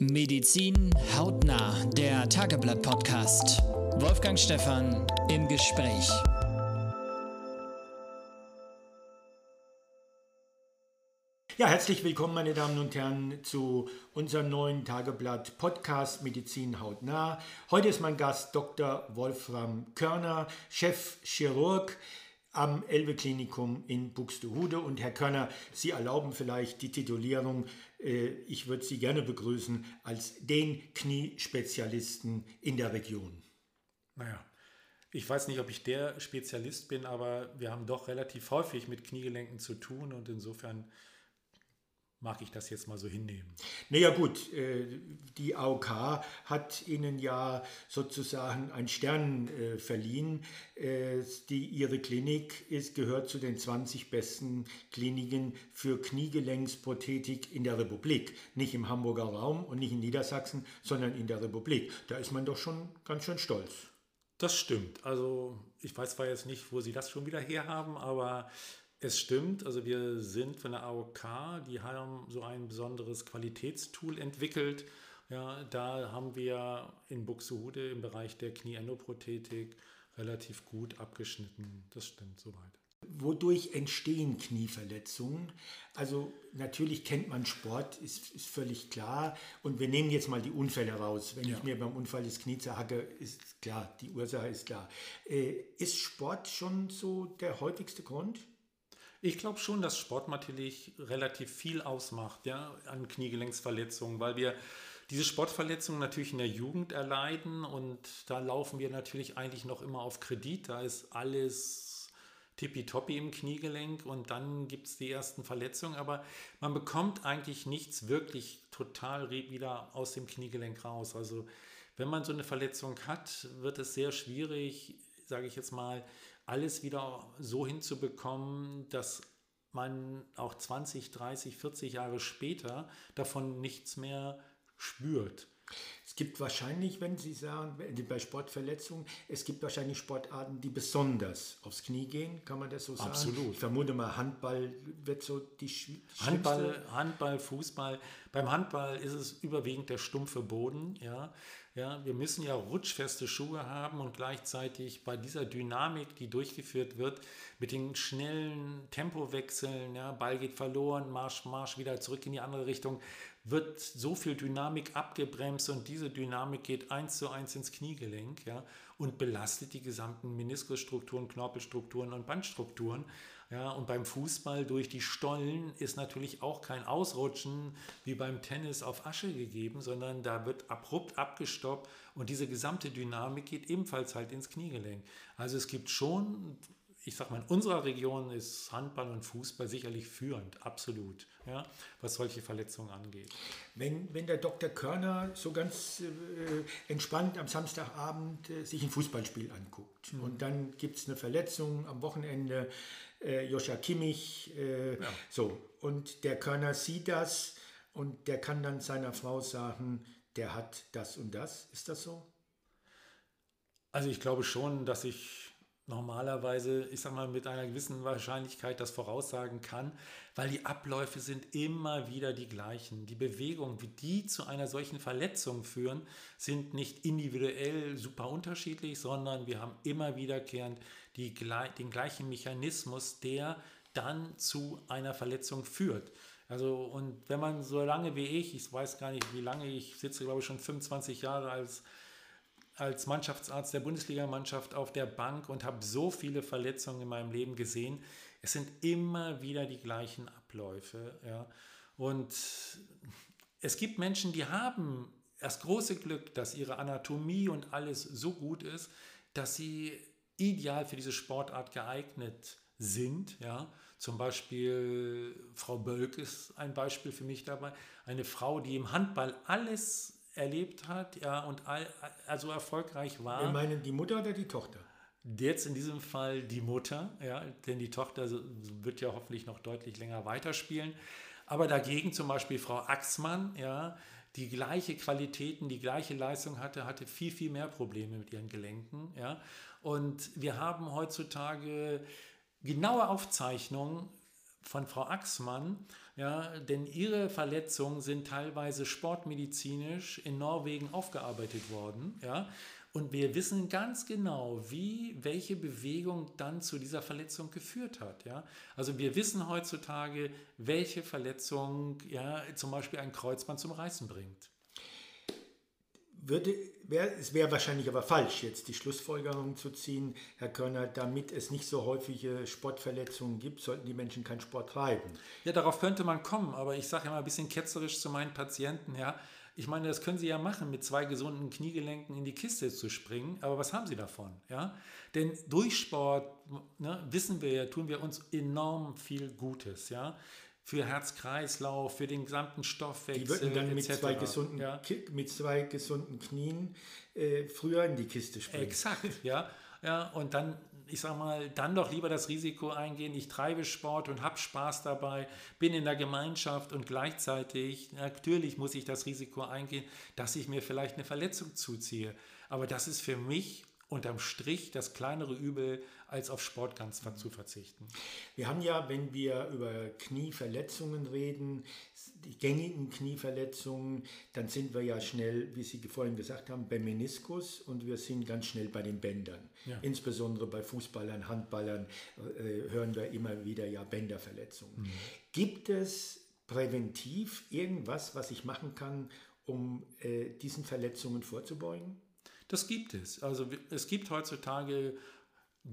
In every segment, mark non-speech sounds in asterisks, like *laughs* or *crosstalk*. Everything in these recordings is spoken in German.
Medizin hautnah, der Tageblatt-Podcast. Wolfgang Stephan im Gespräch. Ja, herzlich willkommen, meine Damen und Herren, zu unserem neuen Tageblatt Podcast Medizin hautnah. Heute ist mein Gast Dr. Wolfram Körner, Chefchirurg am Elbe Klinikum in Buxtehude. Und Herr Körner, Sie erlauben vielleicht die Titulierung, äh, ich würde Sie gerne begrüßen, als den Kniespezialisten in der Region. Naja, ich weiß nicht, ob ich der Spezialist bin, aber wir haben doch relativ häufig mit Kniegelenken zu tun und insofern mag ich das jetzt mal so hinnehmen. Naja gut, äh, die AOK hat Ihnen ja sozusagen einen Stern äh, verliehen. Äh, die, ihre Klinik ist, gehört zu den 20 besten Kliniken für Kniegelenksprothetik in der Republik. Nicht im Hamburger Raum und nicht in Niedersachsen, sondern in der Republik. Da ist man doch schon ganz schön stolz. Das stimmt. Also ich weiß zwar jetzt nicht, wo Sie das schon wieder herhaben, aber es stimmt, also wir sind von der AOK, die haben so ein besonderes Qualitätstool entwickelt. Ja, da haben wir in Buxtehude im Bereich der Knieendoprothetik relativ gut abgeschnitten. Das stimmt soweit. Wodurch entstehen Knieverletzungen? Also natürlich kennt man Sport, ist, ist völlig klar. Und wir nehmen jetzt mal die Unfälle raus. Wenn ja. ich mir beim Unfall das Knie zerhacke, ist klar, die Ursache ist klar. Äh, ist Sport schon so der häufigste Grund? Ich glaube schon, dass Sport natürlich relativ viel ausmacht ja, an Kniegelenksverletzungen, weil wir diese Sportverletzungen natürlich in der Jugend erleiden und da laufen wir natürlich eigentlich noch immer auf Kredit. Da ist alles tippitoppi im Kniegelenk und dann gibt es die ersten Verletzungen, aber man bekommt eigentlich nichts wirklich total wieder aus dem Kniegelenk raus. Also wenn man so eine Verletzung hat, wird es sehr schwierig, sage ich jetzt mal, alles wieder so hinzubekommen, dass man auch 20, 30, 40 Jahre später davon nichts mehr spürt. Es gibt wahrscheinlich, wenn Sie sagen, bei Sportverletzungen, es gibt wahrscheinlich Sportarten, die besonders aufs Knie gehen, kann man das so sagen? Absolut. Ich vermute mal, Handball wird so die. Handball, Handball, Fußball. Beim Handball ist es überwiegend der stumpfe Boden, ja. Ja, wir müssen ja rutschfeste Schuhe haben und gleichzeitig bei dieser Dynamik, die durchgeführt wird, mit den schnellen Tempowechseln, ja, Ball geht verloren, Marsch, Marsch wieder zurück in die andere Richtung, wird so viel Dynamik abgebremst und diese Dynamik geht eins zu eins ins Kniegelenk ja, und belastet die gesamten Meniskusstrukturen, Knorpelstrukturen und Bandstrukturen. Ja, und beim Fußball durch die Stollen ist natürlich auch kein Ausrutschen wie beim Tennis auf Asche gegeben, sondern da wird abrupt abgestoppt und diese gesamte Dynamik geht ebenfalls halt ins Kniegelenk. Also es gibt schon, ich sag mal, in unserer Region ist Handball und Fußball sicherlich führend, absolut, ja, was solche Verletzungen angeht. Wenn, wenn der Dr. Körner so ganz äh, entspannt am Samstagabend äh, sich ein Fußballspiel anguckt mhm. und dann gibt es eine Verletzung am Wochenende, äh, Joscha Kimmich. Äh, ja. So, und der Körner sieht das und der kann dann seiner Frau sagen, der hat das und das. Ist das so? Also ich glaube schon, dass ich normalerweise, ich sag mal, mit einer gewissen Wahrscheinlichkeit das voraussagen kann, weil die Abläufe sind immer wieder die gleichen. Die Bewegungen, wie die zu einer solchen Verletzung führen, sind nicht individuell super unterschiedlich, sondern wir haben immer wiederkehrend die, den gleichen Mechanismus, der dann zu einer Verletzung führt. Also, und wenn man so lange wie ich, ich weiß gar nicht, wie lange, ich sitze, glaube ich, schon 25 Jahre als als Mannschaftsarzt der Bundesligamannschaft auf der Bank und habe so viele Verletzungen in meinem Leben gesehen. Es sind immer wieder die gleichen Abläufe. Ja. Und es gibt Menschen, die haben das große Glück, dass ihre Anatomie und alles so gut ist, dass sie ideal für diese Sportart geeignet sind. Ja. Zum Beispiel Frau Bölk ist ein Beispiel für mich dabei. Eine Frau, die im Handball alles erlebt hat ja, und all, also erfolgreich war. Wir meinen die Mutter oder die Tochter? Jetzt in diesem Fall die Mutter, ja, denn die Tochter wird ja hoffentlich noch deutlich länger weiterspielen. Aber dagegen zum Beispiel Frau Axmann, ja, die gleiche Qualitäten, die gleiche Leistung hatte, hatte viel, viel mehr Probleme mit ihren Gelenken. Ja. Und wir haben heutzutage genaue Aufzeichnungen von Frau Axmann, Ja, denn ihre Verletzungen sind teilweise sportmedizinisch in Norwegen aufgearbeitet worden. Ja, und wir wissen ganz genau, wie welche Bewegung dann zu dieser Verletzung geführt hat. Ja? Also wir wissen heutzutage, welche Verletzung ja, zum Beispiel ein Kreuzband zum Reißen bringt. Würde, wär, es wäre wahrscheinlich aber falsch, jetzt die Schlussfolgerung zu ziehen, Herr Körner, damit es nicht so häufige Sportverletzungen gibt, sollten die Menschen keinen Sport treiben. Ja, darauf könnte man kommen, aber ich sage immer ein bisschen ketzerisch zu meinen Patienten, ja, ich meine, das können Sie ja machen, mit zwei gesunden Kniegelenken in die Kiste zu springen, aber was haben Sie davon? Ja? Denn durch Sport, ne, wissen wir ja, tun wir uns enorm viel Gutes. Ja? Für Herz-Kreislauf, für den gesamten Stoffwechsel. Die würden dann mit zwei, gesunden, ja? mit zwei gesunden Knien äh, früher in die Kiste springen. Exakt, *laughs* ja. ja. Und dann ich sag mal, dann doch lieber das Risiko eingehen, ich treibe Sport und habe Spaß dabei, bin in der Gemeinschaft und gleichzeitig, natürlich muss ich das Risiko eingehen, dass ich mir vielleicht eine Verletzung zuziehe. Aber das ist für mich unterm Strich das kleinere Übel, als auf Sport ganz zu verzichten. Wir haben ja, wenn wir über Knieverletzungen reden, die gängigen Knieverletzungen, dann sind wir ja schnell, wie Sie vorhin gesagt haben, beim Meniskus und wir sind ganz schnell bei den Bändern. Ja. Insbesondere bei Fußballern, Handballern äh, hören wir immer wieder ja Bänderverletzungen. Mhm. Gibt es präventiv irgendwas, was ich machen kann, um äh, diesen Verletzungen vorzubeugen? Das gibt es. Also es gibt heutzutage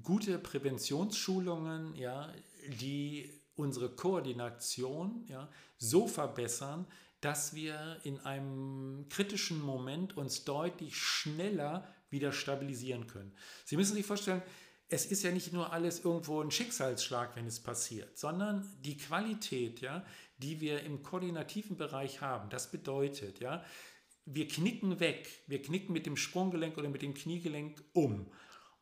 gute Präventionsschulungen, ja, die unsere Koordination ja, so verbessern, dass wir in einem kritischen Moment uns deutlich schneller wieder stabilisieren können. Sie müssen sich vorstellen, es ist ja nicht nur alles irgendwo ein Schicksalsschlag, wenn es passiert, sondern die Qualität, ja, die wir im koordinativen Bereich haben, das bedeutet, ja, wir knicken weg, wir knicken mit dem Sprunggelenk oder mit dem Kniegelenk um.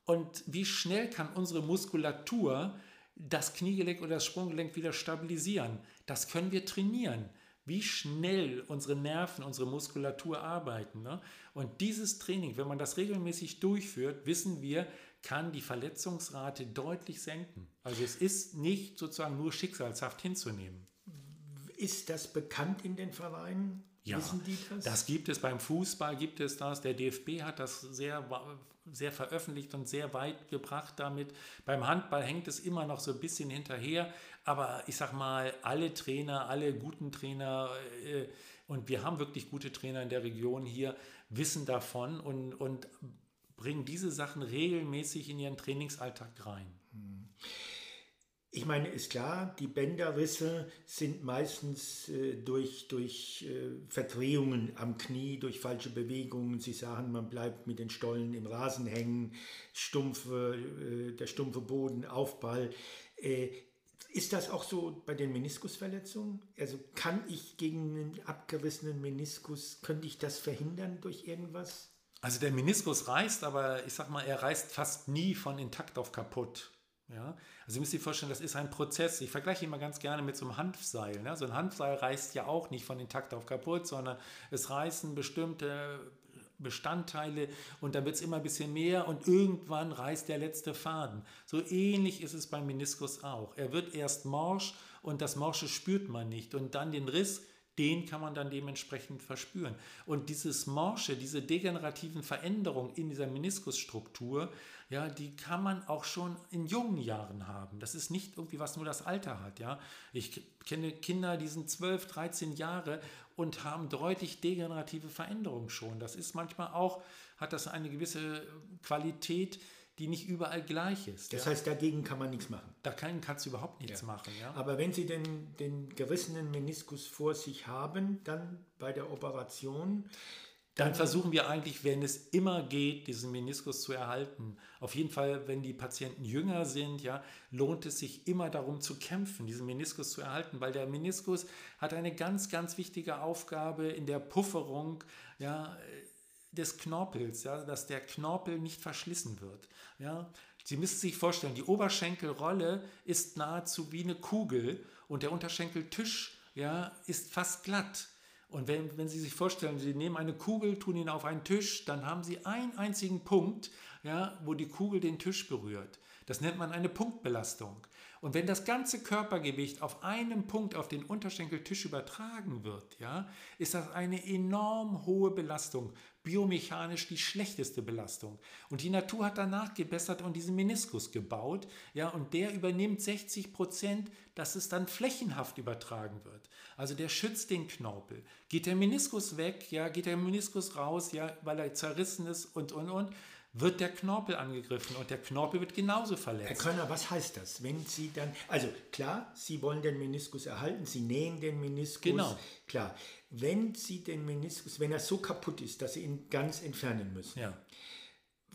Und wie schnell kann unsere Muskulatur das Kniegelenk oder das Sprunggelenk wieder stabilisieren. Das können wir trainieren, wie schnell unsere Nerven, unsere Muskulatur arbeiten. Ne? Und dieses Training, wenn man das regelmäßig durchführt, wissen wir, kann die Verletzungsrate deutlich senken. Also es ist nicht sozusagen nur schicksalshaft hinzunehmen. Ist das bekannt in den Vereinen? Ja, das? das gibt es. Beim Fußball gibt es das. Der DFB hat das sehr, sehr veröffentlicht und sehr weit gebracht damit. Beim Handball hängt es immer noch so ein bisschen hinterher. Aber ich sag mal, alle Trainer, alle guten Trainer, äh, und wir haben wirklich gute Trainer in der Region hier, wissen davon und, und bringen diese Sachen regelmäßig in ihren Trainingsalltag rein. Hm. Ich meine, ist klar, die Bänderrisse sind meistens äh, durch, durch äh, Verdrehungen am Knie, durch falsche Bewegungen. Sie sagen, man bleibt mit den Stollen im Rasen hängen, stumpfe, äh, der stumpfe Boden, Aufprall. Äh, ist das auch so bei den Meniskusverletzungen? Also kann ich gegen einen abgerissenen Meniskus, könnte ich das verhindern durch irgendwas? Also der Meniskus reißt, aber ich sag mal, er reißt fast nie von intakt auf kaputt. Ja? Also ihr müsst euch vorstellen, das ist ein Prozess. Ich vergleiche mal ganz gerne mit so einem Hanfseil. Ne? So ein Hanfseil reißt ja auch nicht von intakt auf kaputt, sondern es reißen bestimmte Bestandteile und dann wird es immer ein bisschen mehr und irgendwann reißt der letzte Faden. So ähnlich ist es beim Meniskus auch. Er wird erst morsch und das Morsche spürt man nicht und dann den Riss den kann man dann dementsprechend verspüren. Und dieses Morsche, diese degenerativen Veränderungen in dieser Meniskusstruktur, ja, die kann man auch schon in jungen Jahren haben. Das ist nicht irgendwie, was nur das Alter hat. Ja. Ich kenne Kinder, die sind 12, 13 Jahre und haben deutlich degenerative Veränderungen schon. Das ist manchmal auch, hat das eine gewisse Qualität, die nicht überall gleich ist. Das ja? heißt, dagegen kann man nichts machen. Dagegen kannst du überhaupt nichts ja. machen. Ja? Aber wenn Sie den, den gerissenen Meniskus vor sich haben, dann bei der Operation. Dann versuchen wir eigentlich, wenn es immer geht, diesen Meniskus zu erhalten. Auf jeden Fall, wenn die Patienten jünger sind, ja, lohnt es sich immer darum zu kämpfen, diesen Meniskus zu erhalten, weil der Meniskus hat eine ganz, ganz wichtige Aufgabe in der Pufferung ja, des Knorpels, ja, dass der Knorpel nicht verschlissen wird. Ja. Sie müssen sich vorstellen, die Oberschenkelrolle ist nahezu wie eine Kugel und der Unterschenkeltisch ja, ist fast glatt. Und wenn, wenn Sie sich vorstellen, Sie nehmen eine Kugel, tun ihn auf einen Tisch, dann haben Sie einen einzigen Punkt, ja, wo die Kugel den Tisch berührt. Das nennt man eine Punktbelastung. Und wenn das ganze Körpergewicht auf einem Punkt auf den Unterschenkeltisch übertragen wird, ja, ist das eine enorm hohe Belastung, biomechanisch die schlechteste Belastung. Und die Natur hat danach gebessert und diesen Meniskus gebaut, ja, und der übernimmt 60 Prozent, dass es dann flächenhaft übertragen wird. Also der schützt den Knorpel. Geht der Meniskus weg, ja, geht der Meniskus raus, ja, weil er zerrissen ist und und und wird der Knorpel angegriffen und der Knorpel wird genauso verletzt. Herr Körner, was heißt das, wenn Sie dann, also klar, Sie wollen den Meniskus erhalten, Sie nähen den Meniskus. Genau. Klar, wenn Sie den Meniskus, wenn er so kaputt ist, dass Sie ihn ganz entfernen müssen. Ja.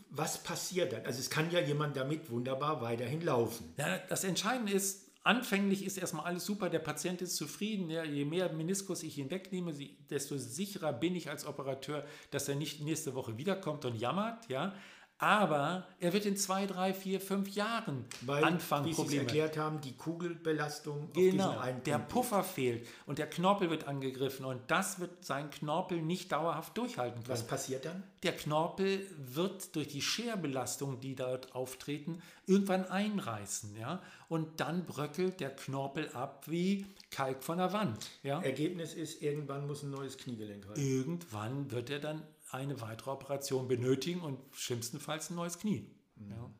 Was passiert dann? Also es kann ja jemand damit wunderbar weiterhin laufen. Ja, das Entscheidende ist, Anfänglich ist erstmal alles super, der Patient ist zufrieden. Ja, je mehr Meniskus ich hinwegnehme, desto sicherer bin ich als Operateur, dass er nicht nächste Woche wiederkommt und jammert. Ja. Aber er wird in zwei, drei, vier, fünf Jahren Weil, anfangen, wie Probleme. Sie erklärt haben, die Kugelbelastung Genau, auf einen der Puffer fehlt und der Knorpel wird angegriffen und das wird sein Knorpel nicht dauerhaft durchhalten können. Was passiert dann? Der Knorpel wird durch die Scherbelastung, die dort auftreten, irgendwann einreißen, ja, und dann bröckelt der Knorpel ab wie Kalk von der Wand, ja. Ergebnis ist, irgendwann muss ein neues Kniegelenk rein. Irgendwann wird er dann eine weitere Operation benötigen und schlimmstenfalls ein neues Knie. Ja.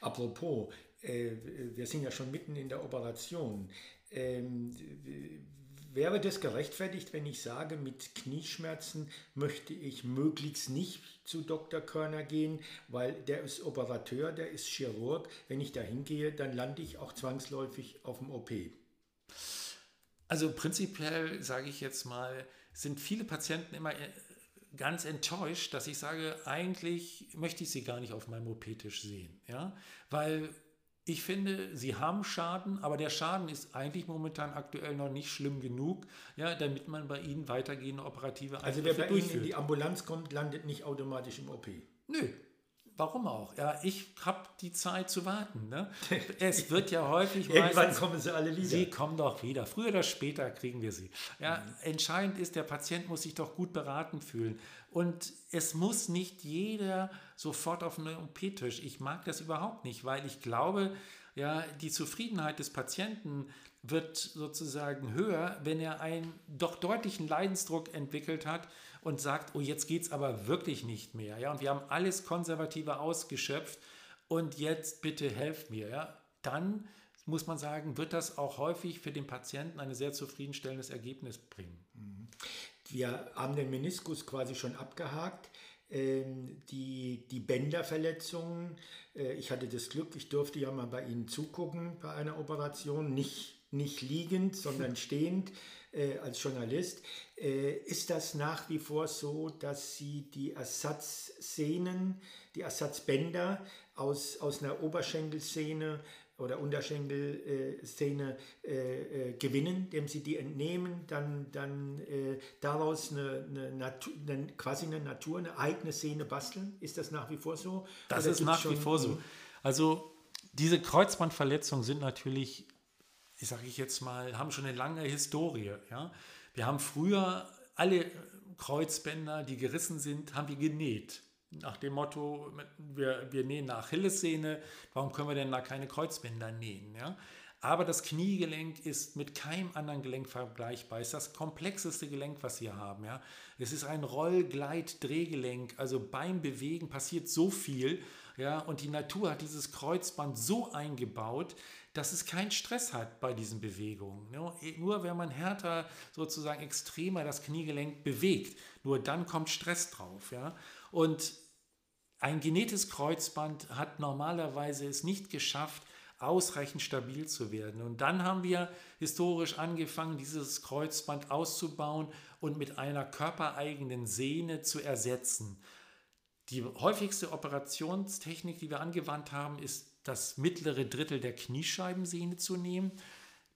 Apropos, äh, wir sind ja schon mitten in der Operation. Ähm, wäre das gerechtfertigt, wenn ich sage, mit Knieschmerzen möchte ich möglichst nicht zu Dr. Körner gehen, weil der ist Operateur, der ist Chirurg. Wenn ich da hingehe, dann lande ich auch zwangsläufig auf dem OP. Also prinzipiell sage ich jetzt mal, sind viele Patienten immer ganz enttäuscht, dass ich sage, eigentlich möchte ich sie gar nicht auf meinem OP-Tisch sehen. Ja? Weil ich finde, sie haben Schaden, aber der Schaden ist eigentlich momentan aktuell noch nicht schlimm genug, ja, damit man bei ihnen weitergehende operative Also wer bei Ihnen in die Ambulanz kommt, landet nicht automatisch im OP. Nö. Warum auch? Ja, ich habe die Zeit zu warten. Ne? *laughs* Es wird ja häufig Irgendwann kommen sie alle wieder. Sie kommen doch wieder. Früher oder später kriegen wir sie. Ja, mhm. Entscheidend ist, der Patient muss sich doch gut beraten fühlen. Und es muss nicht jeder sofort auf einen OP-Tisch. Ich mag das überhaupt nicht, weil ich glaube, ja, die Zufriedenheit des Patienten wird sozusagen höher, wenn er einen doch deutlichen Leidensdruck entwickelt hat und sagt, oh, jetzt geht es aber wirklich nicht mehr. Ja, und wir haben alles Konservative ausgeschöpft und jetzt bitte helft mir. Ja, dann muss man sagen, wird das auch häufig für den Patienten ein sehr zufriedenstellendes Ergebnis bringen. Mhm. Wir haben den Meniskus quasi schon abgehakt. Ähm, die, die Bänderverletzungen, äh, ich hatte das Glück, ich durfte ja mal bei Ihnen zugucken bei einer Operation, nicht, nicht liegend, sondern *laughs* stehend äh, als Journalist. Äh, ist das nach wie vor so, dass Sie die Ersatzsehnen, die Ersatzbänder aus, aus einer Oberschenkelszene oder Unterschenkelszene äh, äh, gewinnen, indem sie die entnehmen, dann, dann äh, daraus eine, eine, Natur, eine, quasi eine Natur, eine eigene Szene basteln? Ist das nach wie vor so? Das Oder ist nach wie vor so. Also diese Kreuzbandverletzungen sind natürlich ich sage ich jetzt mal, haben schon eine lange Historie. Ja? Wir haben früher alle Kreuzbänder, die gerissen sind, haben wir genäht. Nach dem Motto, wir, wir nähen eine Achillessehne, warum können wir denn da keine Kreuzbänder nähen? Ja? Aber das Kniegelenk ist mit keinem anderen Gelenk vergleichbar. Es ist das komplexeste Gelenk, was wir haben. Ja? Es ist ein Roll-Gleit-Drehgelenk. Also beim Bewegen passiert so viel. Ja? Und die Natur hat dieses Kreuzband so eingebaut, dass es keinen Stress hat bei diesen Bewegungen. Nur wenn man härter, sozusagen extremer das Kniegelenk bewegt, nur dann kommt Stress drauf. Ja? Und ein genetisches Kreuzband hat normalerweise es nicht geschafft, ausreichend stabil zu werden. Und dann haben wir historisch angefangen, dieses Kreuzband auszubauen und mit einer körpereigenen Sehne zu ersetzen. Die häufigste Operationstechnik, die wir angewandt haben, ist das mittlere Drittel der Kniescheibensehne zu nehmen.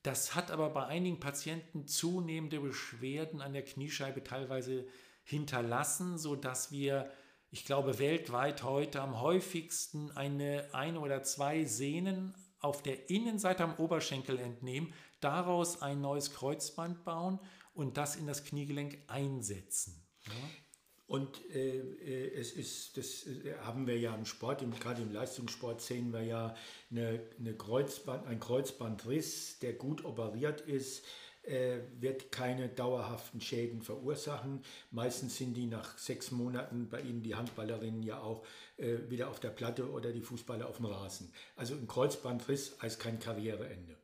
Das hat aber bei einigen Patienten zunehmende Beschwerden an der Kniescheibe teilweise hinterlassen, sodass wir, ich glaube, weltweit heute am häufigsten eine, eine oder zwei Sehnen auf der Innenseite am Oberschenkel entnehmen, daraus ein neues Kreuzband bauen und das in das Kniegelenk einsetzen. Ja? Und äh, äh, es ist, das äh, haben wir ja im Sport, im, gerade im Leistungssport sehen wir ja eine, eine Kreuzband, ein Kreuzbandriss, der gut operiert ist, äh, wird keine dauerhaften Schäden verursachen. Meistens sind die nach sechs Monaten bei Ihnen, die Handballerinnen, ja auch äh, wieder auf der Platte oder die Fußballer auf dem Rasen. Also ein Kreuzbandriss heißt kein Karriereende.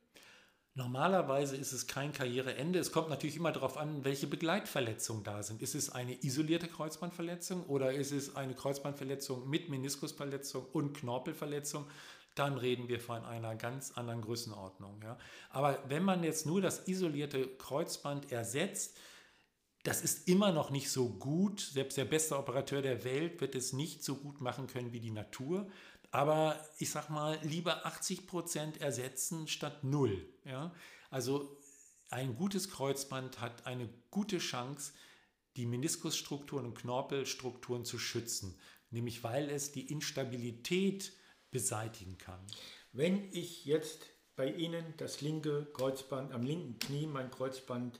Normalerweise ist es kein Karriereende. Es kommt natürlich immer darauf an, welche Begleitverletzungen da sind. Ist es eine isolierte Kreuzbandverletzung oder ist es eine Kreuzbandverletzung mit Meniskusverletzung und Knorpelverletzung? Dann reden wir von einer ganz anderen Größenordnung. Ja. Aber wenn man jetzt nur das isolierte Kreuzband ersetzt, das ist immer noch nicht so gut. Selbst der beste Operateur der Welt wird es nicht so gut machen können wie die Natur. Aber ich sag mal, lieber 80 Prozent ersetzen statt null. Ja? Also ein gutes Kreuzband hat eine gute Chance, die Meniskusstrukturen und Knorpelstrukturen zu schützen, nämlich weil es die Instabilität beseitigen kann. Wenn ich jetzt bei Ihnen das linke Kreuzband, am linken Knie mein Kreuzband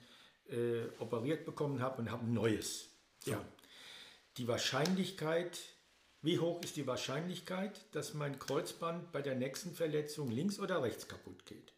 äh, operiert bekommen habe und habe ein neues. So. Ja. Die Wahrscheinlichkeit, wie hoch ist die Wahrscheinlichkeit, dass mein Kreuzband bei der nächsten Verletzung links oder rechts kaputt geht?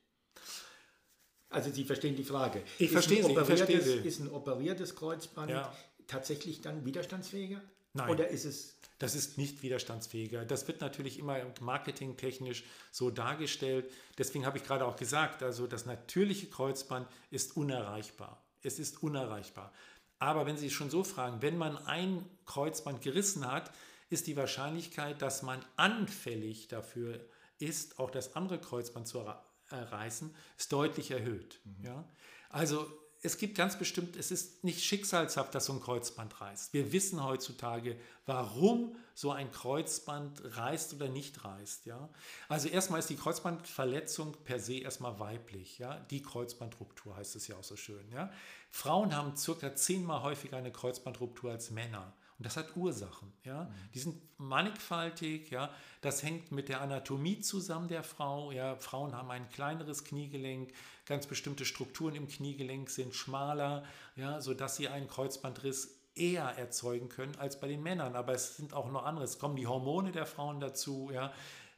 Also Sie verstehen die Frage. Ich verstehe Sie. Ich verstehe Sie. Ist ein operiertes Kreuzband ja. tatsächlich dann widerstandsfähiger? Nein. Oder ist es das ist nicht widerstandsfähiger. Das wird natürlich immer marketingtechnisch so dargestellt. Deswegen habe ich gerade auch gesagt, also das natürliche Kreuzband ist unerreichbar. Es ist unerreichbar. Aber wenn Sie schon so fragen, wenn man ein Kreuzband gerissen hat, ist die Wahrscheinlichkeit, dass man anfällig dafür ist, auch das andere Kreuzband zu reißen, ist deutlich erhöht. Mhm. Ja? Also es gibt ganz bestimmt, es ist nicht schicksalshaft, dass so ein Kreuzband reißt. Wir wissen heutzutage, warum so ein Kreuzband reißt oder nicht reißt. Ja? Also erstmal ist die Kreuzbandverletzung per se erstmal weiblich. Ja? Die Kreuzbandruptur heißt es ja auch so schön. Ja? Frauen haben circa zehnmal häufiger eine Kreuzbandruptur als Männer. Und das hat Ursachen. Ja? Mhm. Die sind mannigfaltig. Ja? Das hängt mit der Anatomie zusammen der Frau. Ja? Frauen haben ein kleineres Kniegelenk. Ganz bestimmte Strukturen im Kniegelenk sind schmaler, ja? sodass sie einen Kreuzbandriss eher erzeugen können als bei den Männern. Aber es sind auch noch andere. Es kommen die Hormone der Frauen dazu. Ja?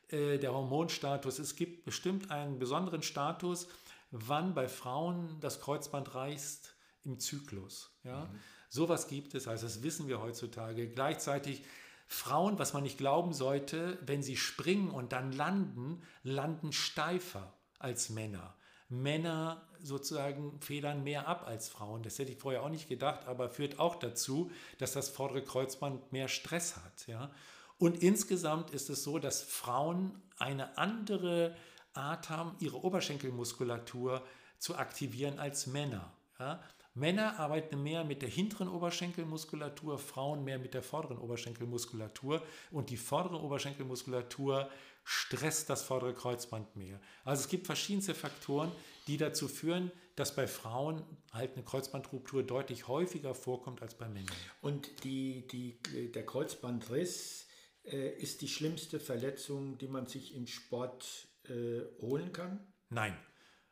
Äh, der Hormonstatus. Es gibt bestimmt einen besonderen Status, wann bei Frauen das Kreuzband reißt im Zyklus. Ja? Mhm. Sowas gibt es, also das wissen wir heutzutage. Gleichzeitig Frauen, was man nicht glauben sollte, wenn sie springen und dann landen, landen steifer als Männer. Männer sozusagen federn mehr ab als Frauen. Das hätte ich vorher auch nicht gedacht, aber führt auch dazu, dass das vordere Kreuzband mehr Stress hat. Ja? Und insgesamt ist es so, dass Frauen eine andere Art haben, ihre Oberschenkelmuskulatur zu aktivieren als Männer. Ja? Männer arbeiten mehr mit der hinteren Oberschenkelmuskulatur, Frauen mehr mit der vorderen Oberschenkelmuskulatur und die vordere Oberschenkelmuskulatur stresst das vordere Kreuzband mehr. Also es gibt verschiedenste Faktoren, die dazu führen, dass bei Frauen halt eine Kreuzbandruptur deutlich häufiger vorkommt als bei Männern. Und die, die, der Kreuzbandriss äh, ist die schlimmste Verletzung, die man sich im Sport äh, holen kann? Nein.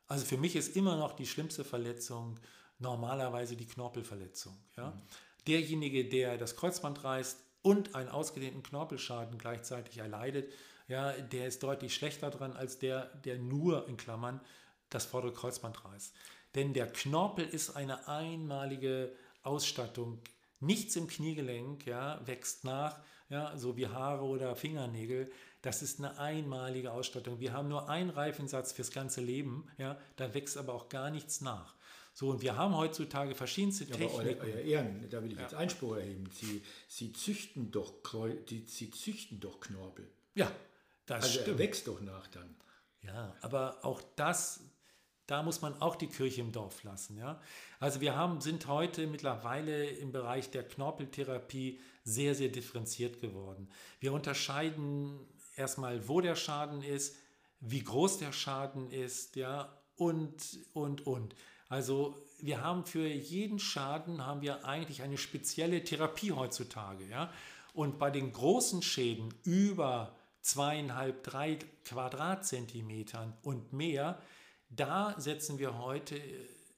Also für mich ist immer noch die schlimmste Verletzung normalerweise die Knorpelverletzung. Ja? Mhm. Derjenige, der das Kreuzband reißt und einen ausgedehnten Knorpelschaden gleichzeitig erleidet, ja, der ist deutlich schlechter dran als der, der nur in Klammern das vordere Kreuzband reißt. Denn der Knorpel ist eine einmalige Ausstattung. Nichts im Kniegelenk ja, wächst nach, ja, so wie Haare oder Fingernägel. Das ist eine einmalige Ausstattung. Wir haben nur einen Reifensatz fürs ganze Leben, ja, da wächst aber auch gar nichts nach. So, und wir haben heutzutage verschiedenste ja, Techniken. Euer, euer Ehren, da will ich ja. jetzt Einspruch erheben. Sie, Sie, züchten doch, Sie züchten doch Knorpel. Ja, das also stimmt. Er wächst doch nach dann. Ja, aber auch das, da muss man auch die Kirche im Dorf lassen. Ja? Also wir haben, sind heute mittlerweile im Bereich der Knorpeltherapie sehr, sehr differenziert geworden. Wir unterscheiden erstmal, wo der Schaden ist, wie groß der Schaden ist, ja, und, und, und. Also wir haben für jeden Schaden haben wir eigentlich eine spezielle Therapie heutzutage. Ja? Und bei den großen Schäden über zweieinhalb, drei Quadratzentimetern und mehr, da setzen wir heute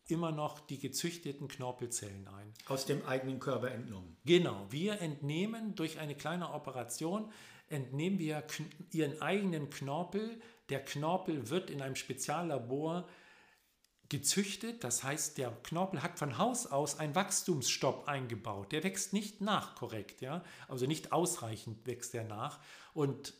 immer noch die gezüchteten Knorpelzellen ein. Aus dem eigenen Körper entnommen. Genau, wir entnehmen durch eine kleine Operation, entnehmen wir ihren eigenen Knorpel. Der Knorpel wird in einem Speziallabor gezüchtet, das heißt, der Knorpel hat von Haus aus einen Wachstumsstopp eingebaut. Der wächst nicht nach korrekt, ja, also nicht ausreichend wächst er nach. Und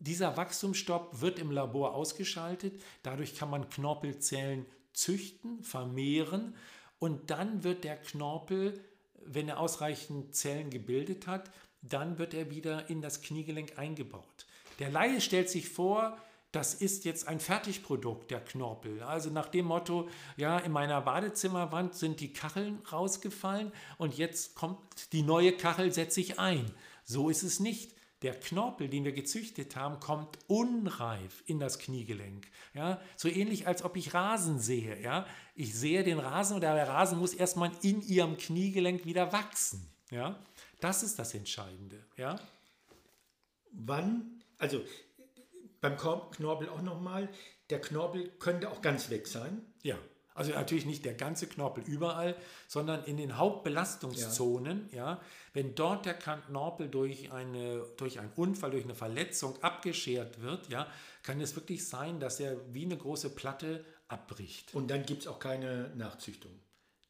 dieser Wachstumsstopp wird im Labor ausgeschaltet. Dadurch kann man Knorpelzellen züchten, vermehren und dann wird der Knorpel, wenn er ausreichend Zellen gebildet hat, dann wird er wieder in das Kniegelenk eingebaut. Der Laie stellt sich vor, das ist jetzt ein Fertigprodukt, der Knorpel. Also nach dem Motto, ja, in meiner Badezimmerwand sind die Kacheln rausgefallen und jetzt kommt die neue Kachel, setze ich ein. So ist es nicht. Der Knorpel, den wir gezüchtet haben, kommt unreif in das Kniegelenk. Ja, so ähnlich als ob ich Rasen sehe. Ja, ich sehe den Rasen und der Rasen muss erstmal in ihrem Kniegelenk wieder wachsen. Ja, das ist das Entscheidende. Ja. Wann, also beim Knorpel auch nochmal, der Knorpel könnte auch ganz weg sein. Ja. Also natürlich nicht der ganze Knorpel überall, sondern in den Hauptbelastungszonen. Ja. ja. wenn dort der Knorpel durch, eine, durch einen Unfall, durch eine Verletzung abgeschert wird, ja, kann es wirklich sein, dass er wie eine große Platte abbricht. Und dann gibt es auch keine Nachzüchtung.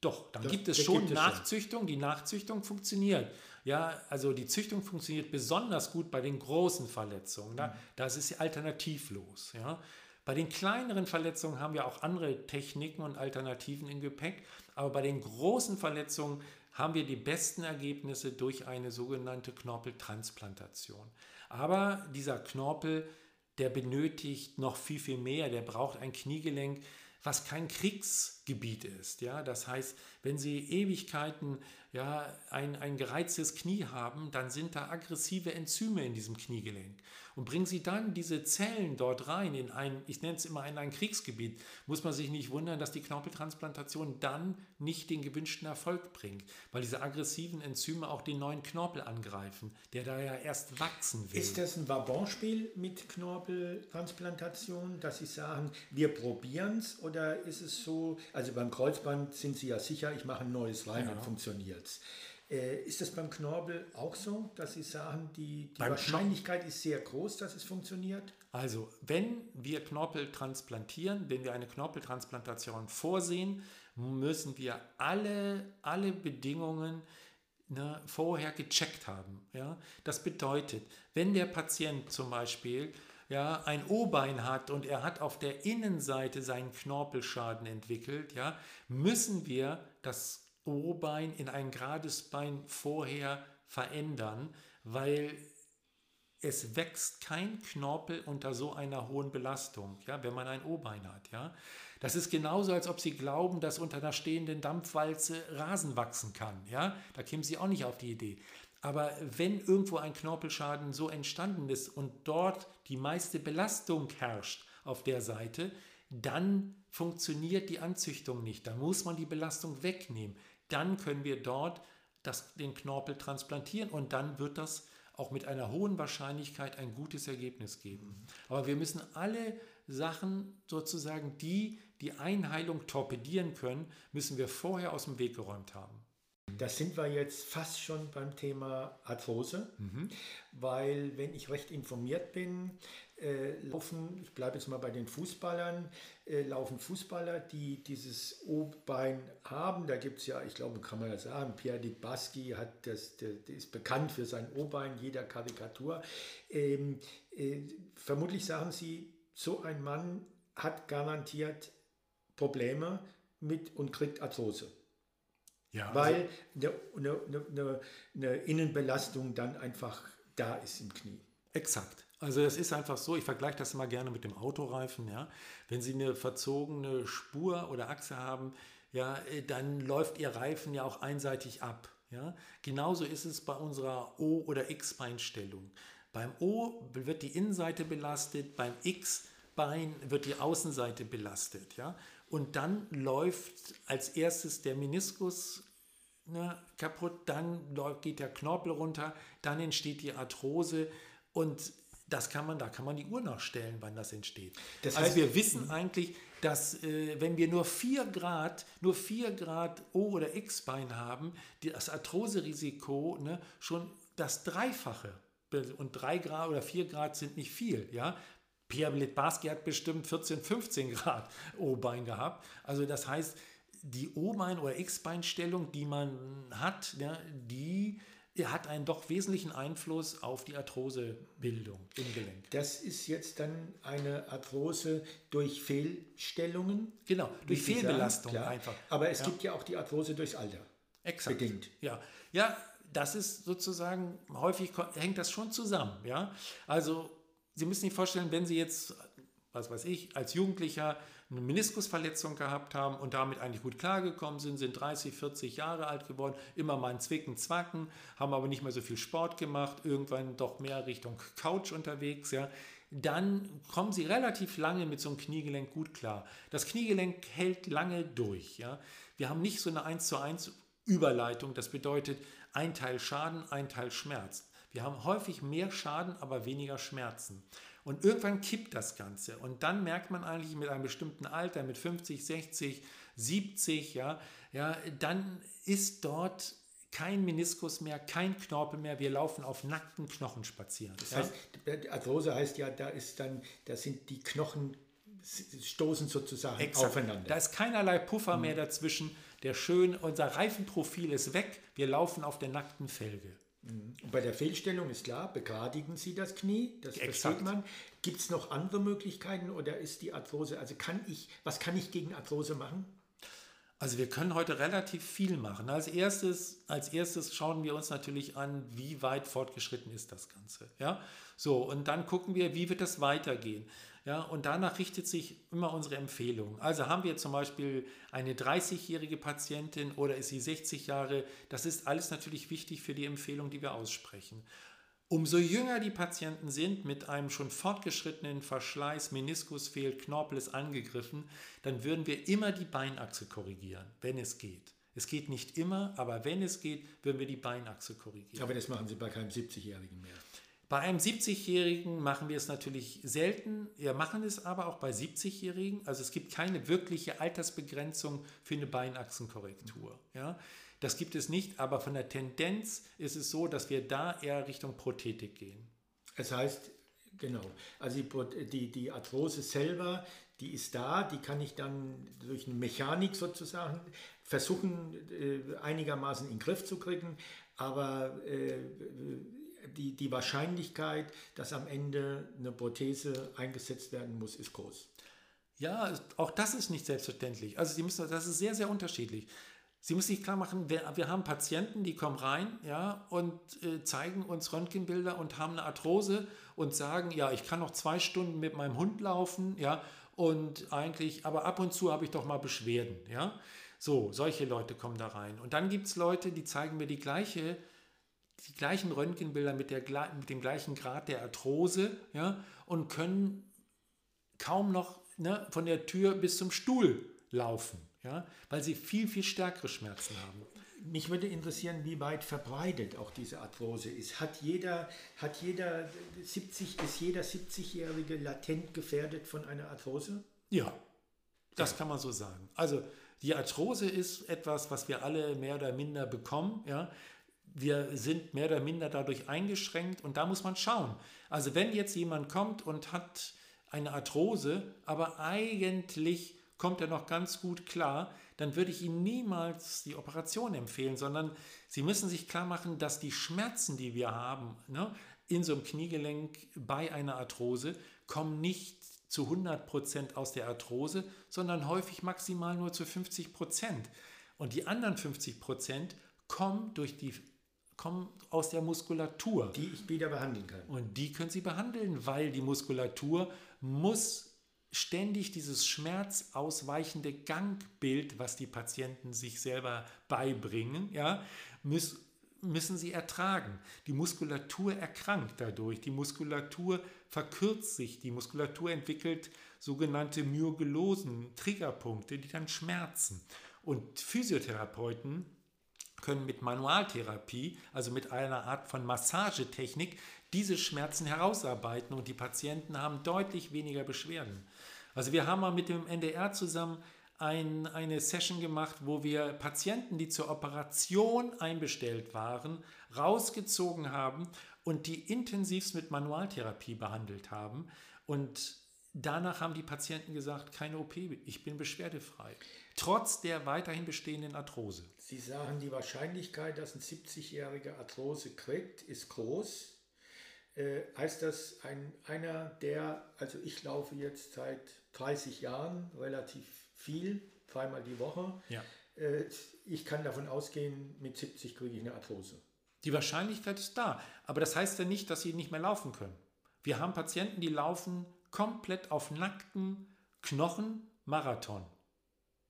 Doch, dann das, gibt es schon gibt Nachzüchtung. Schon. Die Nachzüchtung funktioniert. Ja, also die Züchtung funktioniert besonders gut bei den großen Verletzungen. Da, mhm. Das ist alternativlos. Ja. Bei den kleineren Verletzungen haben wir auch andere Techniken und Alternativen im Gepäck, aber bei den großen Verletzungen haben wir die besten Ergebnisse durch eine sogenannte Knorpeltransplantation. Aber dieser Knorpel, der benötigt noch viel, viel mehr. Der braucht ein Kniegelenk, was kein Kriegsgebiet ist. Ja? Das heißt, wenn Sie Ewigkeiten ja, ein, ein gereiztes Knie haben, dann sind da aggressive Enzyme in diesem Kniegelenk. Und bringen Sie dann diese Zellen dort rein in ein, ich nenne es immer in ein Kriegsgebiet, muss man sich nicht wundern, dass die Knorpeltransplantation dann nicht den gewünschten Erfolg bringt, weil diese aggressiven Enzyme auch den neuen Knorpel angreifen, der da ja erst wachsen will. Ist das ein Wabonspiel mit Knorpeltransplantation, dass Sie sagen, wir probieren es oder ist es so, also beim Kreuzband sind Sie ja sicher, ich mache ein neues rein ja. und funktioniert es. Äh, ist das beim Knorpel auch so, dass Sie sagen, die, die Wahrscheinlichkeit ist sehr groß, dass es funktioniert? Also, wenn wir Knorpel transplantieren, wenn wir eine Knorpeltransplantation vorsehen, müssen wir alle, alle Bedingungen ne, vorher gecheckt haben. Ja? Das bedeutet, wenn der Patient zum Beispiel ja, ein O-Bein hat und er hat auf der Innenseite seinen Knorpelschaden entwickelt, ja, müssen wir das O-Bein in ein gerades Bein vorher verändern, weil es wächst kein Knorpel unter so einer hohen Belastung, ja, wenn man ein O-Bein hat. Ja. Das ist genauso, als ob Sie glauben, dass unter einer stehenden Dampfwalze Rasen wachsen kann. Ja. Da kämen Sie auch nicht auf die Idee. Aber wenn irgendwo ein Knorpelschaden so entstanden ist und dort die meiste Belastung herrscht auf der Seite, dann funktioniert die Anzüchtung nicht. Da muss man die Belastung wegnehmen dann können wir dort das, den Knorpel transplantieren und dann wird das auch mit einer hohen Wahrscheinlichkeit ein gutes Ergebnis geben. Aber wir müssen alle Sachen sozusagen, die die Einheilung torpedieren können, müssen wir vorher aus dem Weg geräumt haben. Da sind wir jetzt fast schon beim Thema Arthrose, mhm. weil wenn ich recht informiert bin, äh, laufen, ich bleibe jetzt mal bei den Fußballern, äh, laufen Fußballer, die dieses O-Bein haben. Da gibt es ja, ich glaube, kann man ja sagen, Pierre Di Baschi hat das, der, der ist bekannt für sein O-Bein, jeder Karikatur. Ähm, äh, vermutlich sagen Sie, so ein Mann hat garantiert Probleme mit und kriegt Arthrose. Ja, weil also eine, eine, eine, eine Innenbelastung dann einfach da ist im Knie. Exakt. Also es ist einfach so, ich vergleiche das immer gerne mit dem Autoreifen, ja. Wenn Sie eine verzogene Spur oder Achse haben, ja, äh, dann läuft Ihr Reifen ja auch einseitig ab. Ja. Genauso ist es bei unserer O- oder X-Beinstellung. Beim O wird die Innenseite belastet, beim X-Bein wird die Außenseite belastet. Ja. Und dann läuft als erstes der Meniskus ne, kaputt, dann geht der Knorpel runter, dann entsteht die Arthrose und das kann man, da kann man die Uhr nachstellen, wann das entsteht. Das also heißt- wir wissen eigentlich, dass äh, wenn wir nur 4 Grad, nur 4 Grad O- oder X-Bein haben, die, das Arthroserisiko ne, schon das Dreifache. Und 3 Grad oder 4 Grad sind nicht viel. Ja? Pierre Litbarski hat bestimmt 14, 15 Grad O-Bein gehabt. Also das heißt, die O-Bein- oder X-Beinstellung, die man hat, ja, die hat einen doch wesentlichen Einfluss auf die Arthrosebildung im Gelenk. Das ist jetzt dann eine Arthrose durch Fehlstellungen. Genau, durch Fehlbelastung sagen, einfach. Aber es gibt ja auch die Arthrose durchs Alter. Exakt. bedingt. Ja, ja, das ist sozusagen, häufig hängt das schon zusammen. Ja? Also Sie müssen sich vorstellen, wenn Sie jetzt, was weiß ich, als Jugendlicher eine Meniskusverletzung gehabt haben und damit eigentlich gut klargekommen sind, sind 30, 40 Jahre alt geworden, immer mal ein Zwicken, Zwacken, haben aber nicht mehr so viel Sport gemacht, irgendwann doch mehr Richtung Couch unterwegs, ja, dann kommen sie relativ lange mit so einem Kniegelenk gut klar. Das Kniegelenk hält lange durch. Ja. Wir haben nicht so eine 1 zu 1 Überleitung, das bedeutet ein Teil Schaden, ein Teil Schmerz. Wir haben häufig mehr Schaden, aber weniger Schmerzen. Und irgendwann kippt das Ganze. Und dann merkt man eigentlich mit einem bestimmten Alter, mit 50, 60, 70, ja, ja, dann ist dort kein Meniskus mehr, kein Knorpel mehr. Wir laufen auf nackten Knochen spazieren. Das ja? heißt, Arthrose heißt ja, da ist dann, da sind die Knochen stoßen sozusagen Exakt. aufeinander. Da ist keinerlei Puffer mehr dazwischen. Der schön, unser Reifenprofil ist weg. Wir laufen auf der nackten Felge. Und bei der Fehlstellung ist klar, begradigen Sie das Knie, das Exakt. versteht man. Gibt es noch andere Möglichkeiten oder ist die Arthrose, also kann ich, was kann ich gegen Arthrose machen? Also wir können heute relativ viel machen. Als erstes, als erstes schauen wir uns natürlich an, wie weit fortgeschritten ist das Ganze. Ja? So, und dann gucken wir, wie wird das weitergehen. Ja, und danach richtet sich immer unsere Empfehlung. Also haben wir zum Beispiel eine 30-jährige Patientin oder ist sie 60 Jahre, das ist alles natürlich wichtig für die Empfehlung, die wir aussprechen. Umso jünger die Patienten sind, mit einem schon fortgeschrittenen Verschleiß, Meniskus fehlt, Knorpel ist angegriffen, dann würden wir immer die Beinachse korrigieren, wenn es geht. Es geht nicht immer, aber wenn es geht, würden wir die Beinachse korrigieren. Aber das machen Sie bei keinem 70-Jährigen mehr. Bei einem 70-Jährigen machen wir es natürlich selten. Wir machen es aber auch bei 70-Jährigen. Also es gibt keine wirkliche Altersbegrenzung für eine Beinachsenkorrektur. Ja? Das gibt es nicht, aber von der Tendenz ist es so, dass wir da eher Richtung Prothetik gehen. Das heißt, genau, also die, die, die Arthrose selber, die ist da, die kann ich dann durch eine Mechanik sozusagen versuchen, äh, einigermaßen in den Griff zu kriegen, aber äh, die, die Wahrscheinlichkeit, dass am Ende eine Prothese eingesetzt werden muss, ist groß. Ja, auch das ist nicht selbstverständlich. Also Sie müssen, das ist sehr, sehr unterschiedlich. Sie müssen sich klar machen, wir, wir haben Patienten, die kommen rein ja, und äh, zeigen uns Röntgenbilder und haben eine Arthrose und sagen, ja, ich kann noch zwei Stunden mit meinem Hund laufen, ja, und eigentlich, aber ab und zu habe ich doch mal Beschwerden, ja. So, solche Leute kommen da rein. Und dann gibt es Leute, die zeigen mir die gleiche, die gleichen Röntgenbilder mit, der, mit dem gleichen Grad der Arthrose, ja, und können kaum noch ne, von der Tür bis zum Stuhl laufen, ja, weil sie viel, viel stärkere Schmerzen haben. Mich würde interessieren, wie weit verbreitet auch diese Arthrose ist. Hat jeder, hat jeder 70, ist jeder 70-Jährige latent gefährdet von einer Arthrose? Ja, das kann man so sagen. Also die Arthrose ist etwas, was wir alle mehr oder minder bekommen, ja. Wir sind mehr oder minder dadurch eingeschränkt und da muss man schauen. Also wenn jetzt jemand kommt und hat eine Arthrose, aber eigentlich kommt er noch ganz gut klar, dann würde ich ihm niemals die Operation empfehlen, sondern Sie müssen sich klar machen, dass die Schmerzen, die wir haben, ne, in so einem Kniegelenk bei einer Arthrose, kommen nicht zu 100% aus der Arthrose, sondern häufig maximal nur zu 50%. Und die anderen 50% kommen, durch die, kommen aus der Muskulatur. die ich wieder behandeln kann. Und die können Sie behandeln, weil die Muskulatur muss ständig dieses schmerzausweichende Gangbild, was die Patienten sich selber beibringen, ja, müssen, müssen sie ertragen. Die Muskulatur erkrankt dadurch, die Muskulatur verkürzt sich, die Muskulatur entwickelt sogenannte Myogelosen, Triggerpunkte, die dann schmerzen. Und Physiotherapeuten können mit Manualtherapie, also mit einer Art von Massagetechnik, diese Schmerzen herausarbeiten und die Patienten haben deutlich weniger Beschwerden. Also wir haben mal mit dem NDR zusammen ein, eine Session gemacht, wo wir Patienten, die zur Operation einbestellt waren, rausgezogen haben und die intensivst mit Manualtherapie behandelt haben. Und danach haben die Patienten gesagt, keine OP, ich bin beschwerdefrei. Trotz der weiterhin bestehenden Arthrose. Sie sagen, die Wahrscheinlichkeit, dass ein 70-jähriger Arthrose kriegt, ist groß. Äh, heißt das, ein, einer, der, also ich laufe jetzt seit 30 Jahren relativ viel, zweimal die Woche. Ja. Äh, ich kann davon ausgehen, mit 70 kriege ich eine Arthrose. Die Wahrscheinlichkeit ist da, aber das heißt ja nicht, dass sie nicht mehr laufen können. Wir haben Patienten, die laufen komplett auf nackten Knochen Marathon.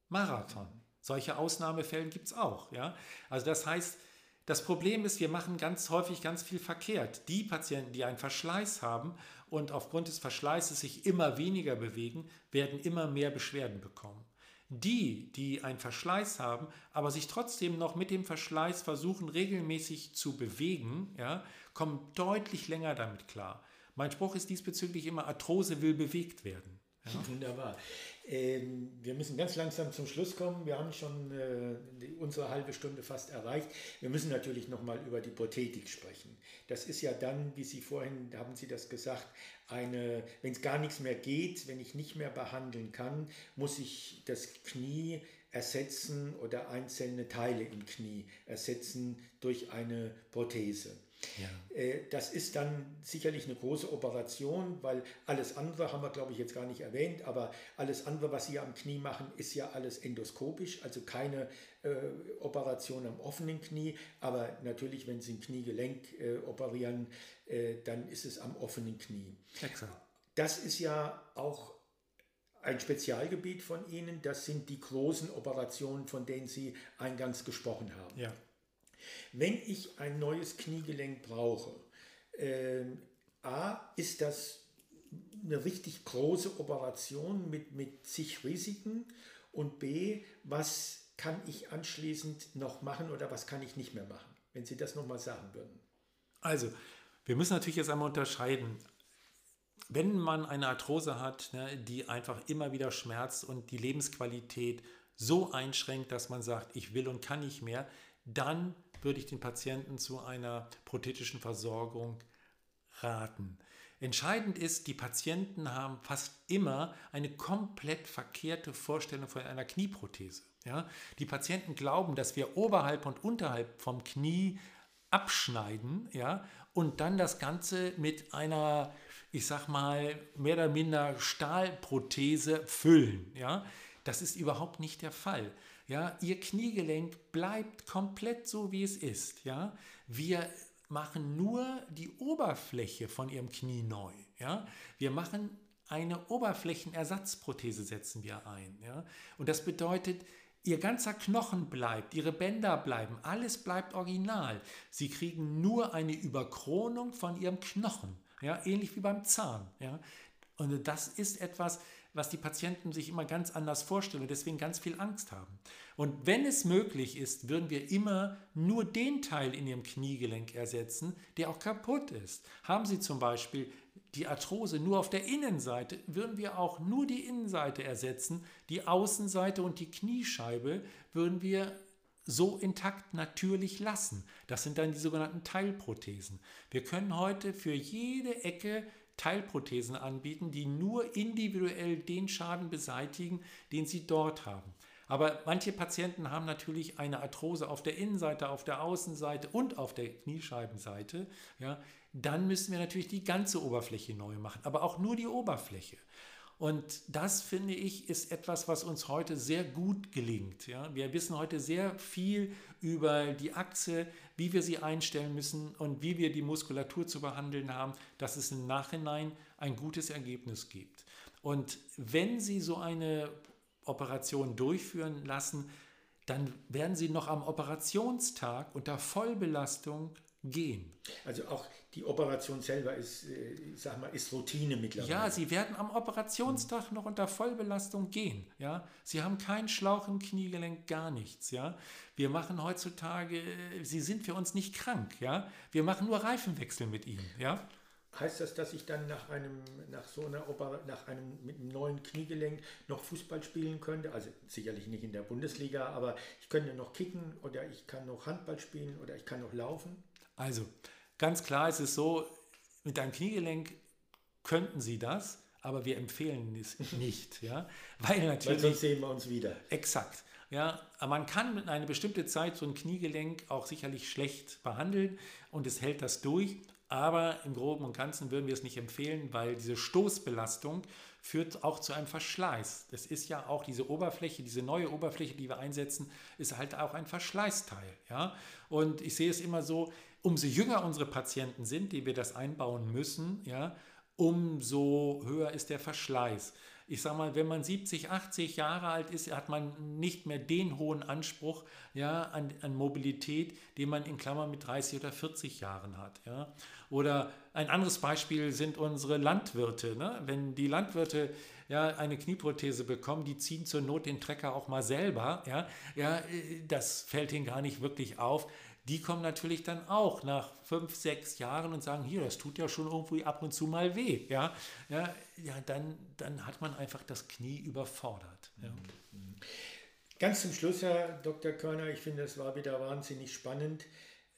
Marathon. Solche Ausnahmefällen gibt es auch. Ja? Also das heißt, das Problem ist, wir machen ganz häufig ganz viel verkehrt. Die Patienten, die einen Verschleiß haben und aufgrund des Verschleißes sich immer weniger bewegen, werden immer mehr Beschwerden bekommen. Die, die einen Verschleiß haben, aber sich trotzdem noch mit dem Verschleiß versuchen, regelmäßig zu bewegen, ja, kommen deutlich länger damit klar. Mein Spruch ist diesbezüglich immer, Arthrose will bewegt werden. Ja. *laughs* Wunderbar. Ähm, wir müssen ganz langsam zum Schluss kommen. Wir haben schon äh, die, unsere halbe Stunde fast erreicht. Wir müssen natürlich nochmal über die Prothetik sprechen. Das ist ja dann, wie Sie vorhin, haben Sie das gesagt, eine, wenn es gar nichts mehr geht, wenn ich nicht mehr behandeln kann, muss ich das Knie ersetzen oder einzelne Teile im Knie ersetzen durch eine Prothese. Ja. Äh, das ist dann sicherlich eine große Operation, weil alles andere haben wir, glaube ich, jetzt gar nicht erwähnt, aber alles andere, was Sie am Knie machen, ist ja alles endoskopisch, also keine äh, Operation am offenen Knie. Aber natürlich, wenn Sie ein Kniegelenk äh, operieren, äh, dann ist es am offenen Knie. Exakt. Das ist ja auch ein Spezialgebiet von Ihnen. Das sind die großen Operationen, von denen Sie eingangs gesprochen haben. Ja. Wenn ich ein neues Kniegelenk brauche, äh, A, ist das eine richtig große Operation mit, mit zig Risiken und B, was kann ich anschließend noch machen oder was kann ich nicht mehr machen, wenn Sie das nochmal sagen würden. Also, wir müssen natürlich jetzt einmal unterscheiden. Wenn man eine Arthrose hat, ne, die einfach immer wieder schmerzt und die Lebensqualität so einschränkt, dass man sagt, ich will und kann nicht mehr, dann würde ich den Patienten zu einer prothetischen Versorgung raten. Entscheidend ist, die Patienten haben fast immer eine komplett verkehrte Vorstellung von einer Knieprothese. Ja? Die Patienten glauben, dass wir oberhalb und unterhalb vom Knie abschneiden ja? und dann das Ganze mit einer, ich sag mal, mehr oder minder Stahlprothese füllen. Ja? Das ist überhaupt nicht der Fall. Ja, ihr Kniegelenk bleibt komplett so, wie es ist. Ja, wir machen nur die Oberfläche von ihrem Knie neu. Ja, wir machen eine Oberflächenersatzprothese setzen wir ein. Ja, und das bedeutet, Ihr ganzer Knochen bleibt, ihre Bänder bleiben, alles bleibt original. Sie kriegen nur eine Überkronung von ihrem Knochen, ja, ähnlich wie beim Zahn. Ja. Und das ist etwas, was die Patienten sich immer ganz anders vorstellen und deswegen ganz viel Angst haben. Und wenn es möglich ist, würden wir immer nur den Teil in ihrem Kniegelenk ersetzen, der auch kaputt ist. Haben Sie zum Beispiel die Arthrose nur auf der Innenseite, würden wir auch nur die Innenseite ersetzen. Die Außenseite und die Kniescheibe würden wir so intakt natürlich lassen. Das sind dann die sogenannten Teilprothesen. Wir können heute für jede Ecke Teilprothesen anbieten, die nur individuell den Schaden beseitigen, den sie dort haben. Aber manche Patienten haben natürlich eine Arthrose auf der Innenseite, auf der Außenseite und auf der Kniescheibenseite. Ja, dann müssen wir natürlich die ganze Oberfläche neu machen, aber auch nur die Oberfläche. Und das finde ich ist etwas, was uns heute sehr gut gelingt. Ja? Wir wissen heute sehr viel über die Achse, wie wir sie einstellen müssen und wie wir die Muskulatur zu behandeln haben, dass es im Nachhinein ein gutes Ergebnis gibt. Und wenn Sie so eine Operation durchführen lassen, dann werden Sie noch am Operationstag unter Vollbelastung gehen. Also auch die Operation selber ist, äh, ich sag mal, ist Routine mittlerweile. Ja, sie werden am Operationstag noch unter Vollbelastung gehen. Ja, sie haben keinen Schlauch im Kniegelenk, gar nichts. Ja, wir machen heutzutage, äh, sie sind für uns nicht krank. Ja, wir machen nur Reifenwechsel mit ihnen. Ja. Heißt das, dass ich dann nach einem, nach so einer Oper, nach einem mit einem neuen Kniegelenk noch Fußball spielen könnte? Also sicherlich nicht in der Bundesliga, aber ich könnte noch kicken oder ich kann noch Handball spielen oder ich kann noch laufen? Also, ganz klar ist es so, mit einem Kniegelenk könnten Sie das, aber wir empfehlen es *laughs* nicht, ja, weil natürlich. Weil sonst sehen wir uns wieder. Exakt. Ja, man kann mit einer bestimmten Zeit so ein Kniegelenk auch sicherlich schlecht behandeln und es hält das durch. Aber im Groben und Ganzen würden wir es nicht empfehlen, weil diese Stoßbelastung führt auch zu einem Verschleiß. Das ist ja auch diese Oberfläche, diese neue Oberfläche, die wir einsetzen, ist halt auch ein Verschleißteil. Ja? Und ich sehe es immer so, umso jünger unsere Patienten sind, die wir das einbauen müssen, ja, umso höher ist der Verschleiß ich sage mal, wenn man 70, 80 Jahre alt ist, hat man nicht mehr den hohen Anspruch ja, an, an Mobilität, den man in Klammern mit 30 oder 40 Jahren hat. Ja. Oder ein anderes Beispiel sind unsere Landwirte. Ne? Wenn die Landwirte ja, eine Knieprothese bekommen, die ziehen zur Not den Trecker auch mal selber. Ja, ja, das fällt ihnen gar nicht wirklich auf die kommen natürlich dann auch nach fünf, sechs Jahren und sagen, hier, das tut ja schon irgendwie ab und zu mal weh. Ja, ja, ja dann, dann hat man einfach das Knie überfordert. Ja. Ganz zum Schluss, Herr Dr. Körner, ich finde, es war wieder wahnsinnig spannend.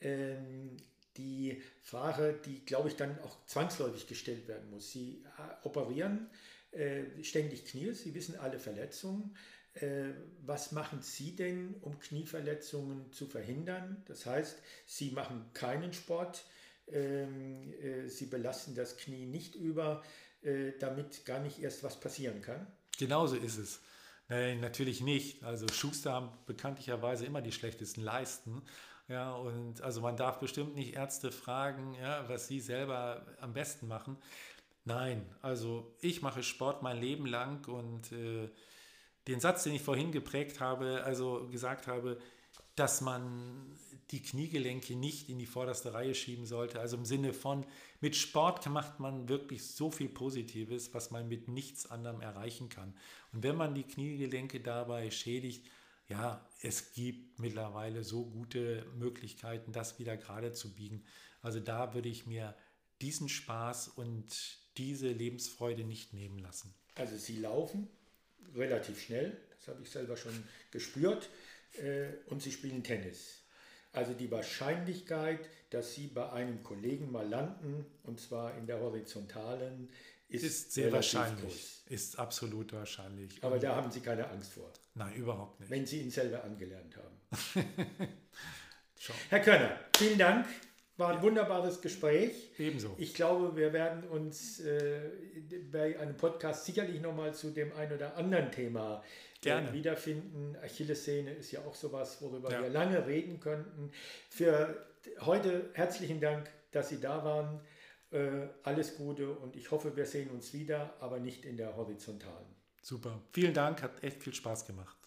Ähm, die Frage, die, glaube ich, dann auch zwangsläufig gestellt werden muss. Sie äh, operieren äh, ständig Knie, Sie wissen alle Verletzungen. Äh, was machen Sie denn, um Knieverletzungen zu verhindern? Das heißt, Sie machen keinen Sport, ähm, äh, Sie belasten das Knie nicht über, äh, damit gar nicht erst was passieren kann? Genauso ist es. Nein, natürlich nicht. Also Schuster haben bekanntlicherweise immer die schlechtesten Leisten. Ja, und also man darf bestimmt nicht Ärzte fragen, ja, was sie selber am besten machen. Nein, also ich mache Sport mein Leben lang und äh, den Satz, den ich vorhin geprägt habe, also gesagt habe, dass man die Kniegelenke nicht in die vorderste Reihe schieben sollte. Also im Sinne von, mit Sport macht man wirklich so viel Positives, was man mit nichts anderem erreichen kann. Und wenn man die Kniegelenke dabei schädigt, ja, es gibt mittlerweile so gute Möglichkeiten, das wieder gerade zu biegen. Also da würde ich mir diesen Spaß und diese Lebensfreude nicht nehmen lassen. Also Sie laufen, relativ schnell, das habe ich selber schon gespürt, äh, und sie spielen Tennis. Also die Wahrscheinlichkeit, dass sie bei einem Kollegen mal landen, und zwar in der horizontalen, ist, ist sehr wahrscheinlich. Groß. Ist absolut wahrscheinlich. Aber und da haben Sie keine Angst vor. Nein, überhaupt nicht. Wenn Sie ihn selber angelernt haben. *laughs* Herr Körner, vielen Dank war ein wunderbares Gespräch. Ebenso. Ich glaube, wir werden uns äh, bei einem Podcast sicherlich nochmal zu dem einen oder anderen Thema äh, wiederfinden. Achillessehne ist ja auch sowas, worüber ja. wir lange reden könnten. Für heute herzlichen Dank, dass Sie da waren. Äh, alles Gute und ich hoffe, wir sehen uns wieder, aber nicht in der horizontalen. Super. Vielen Dank, hat echt viel Spaß gemacht.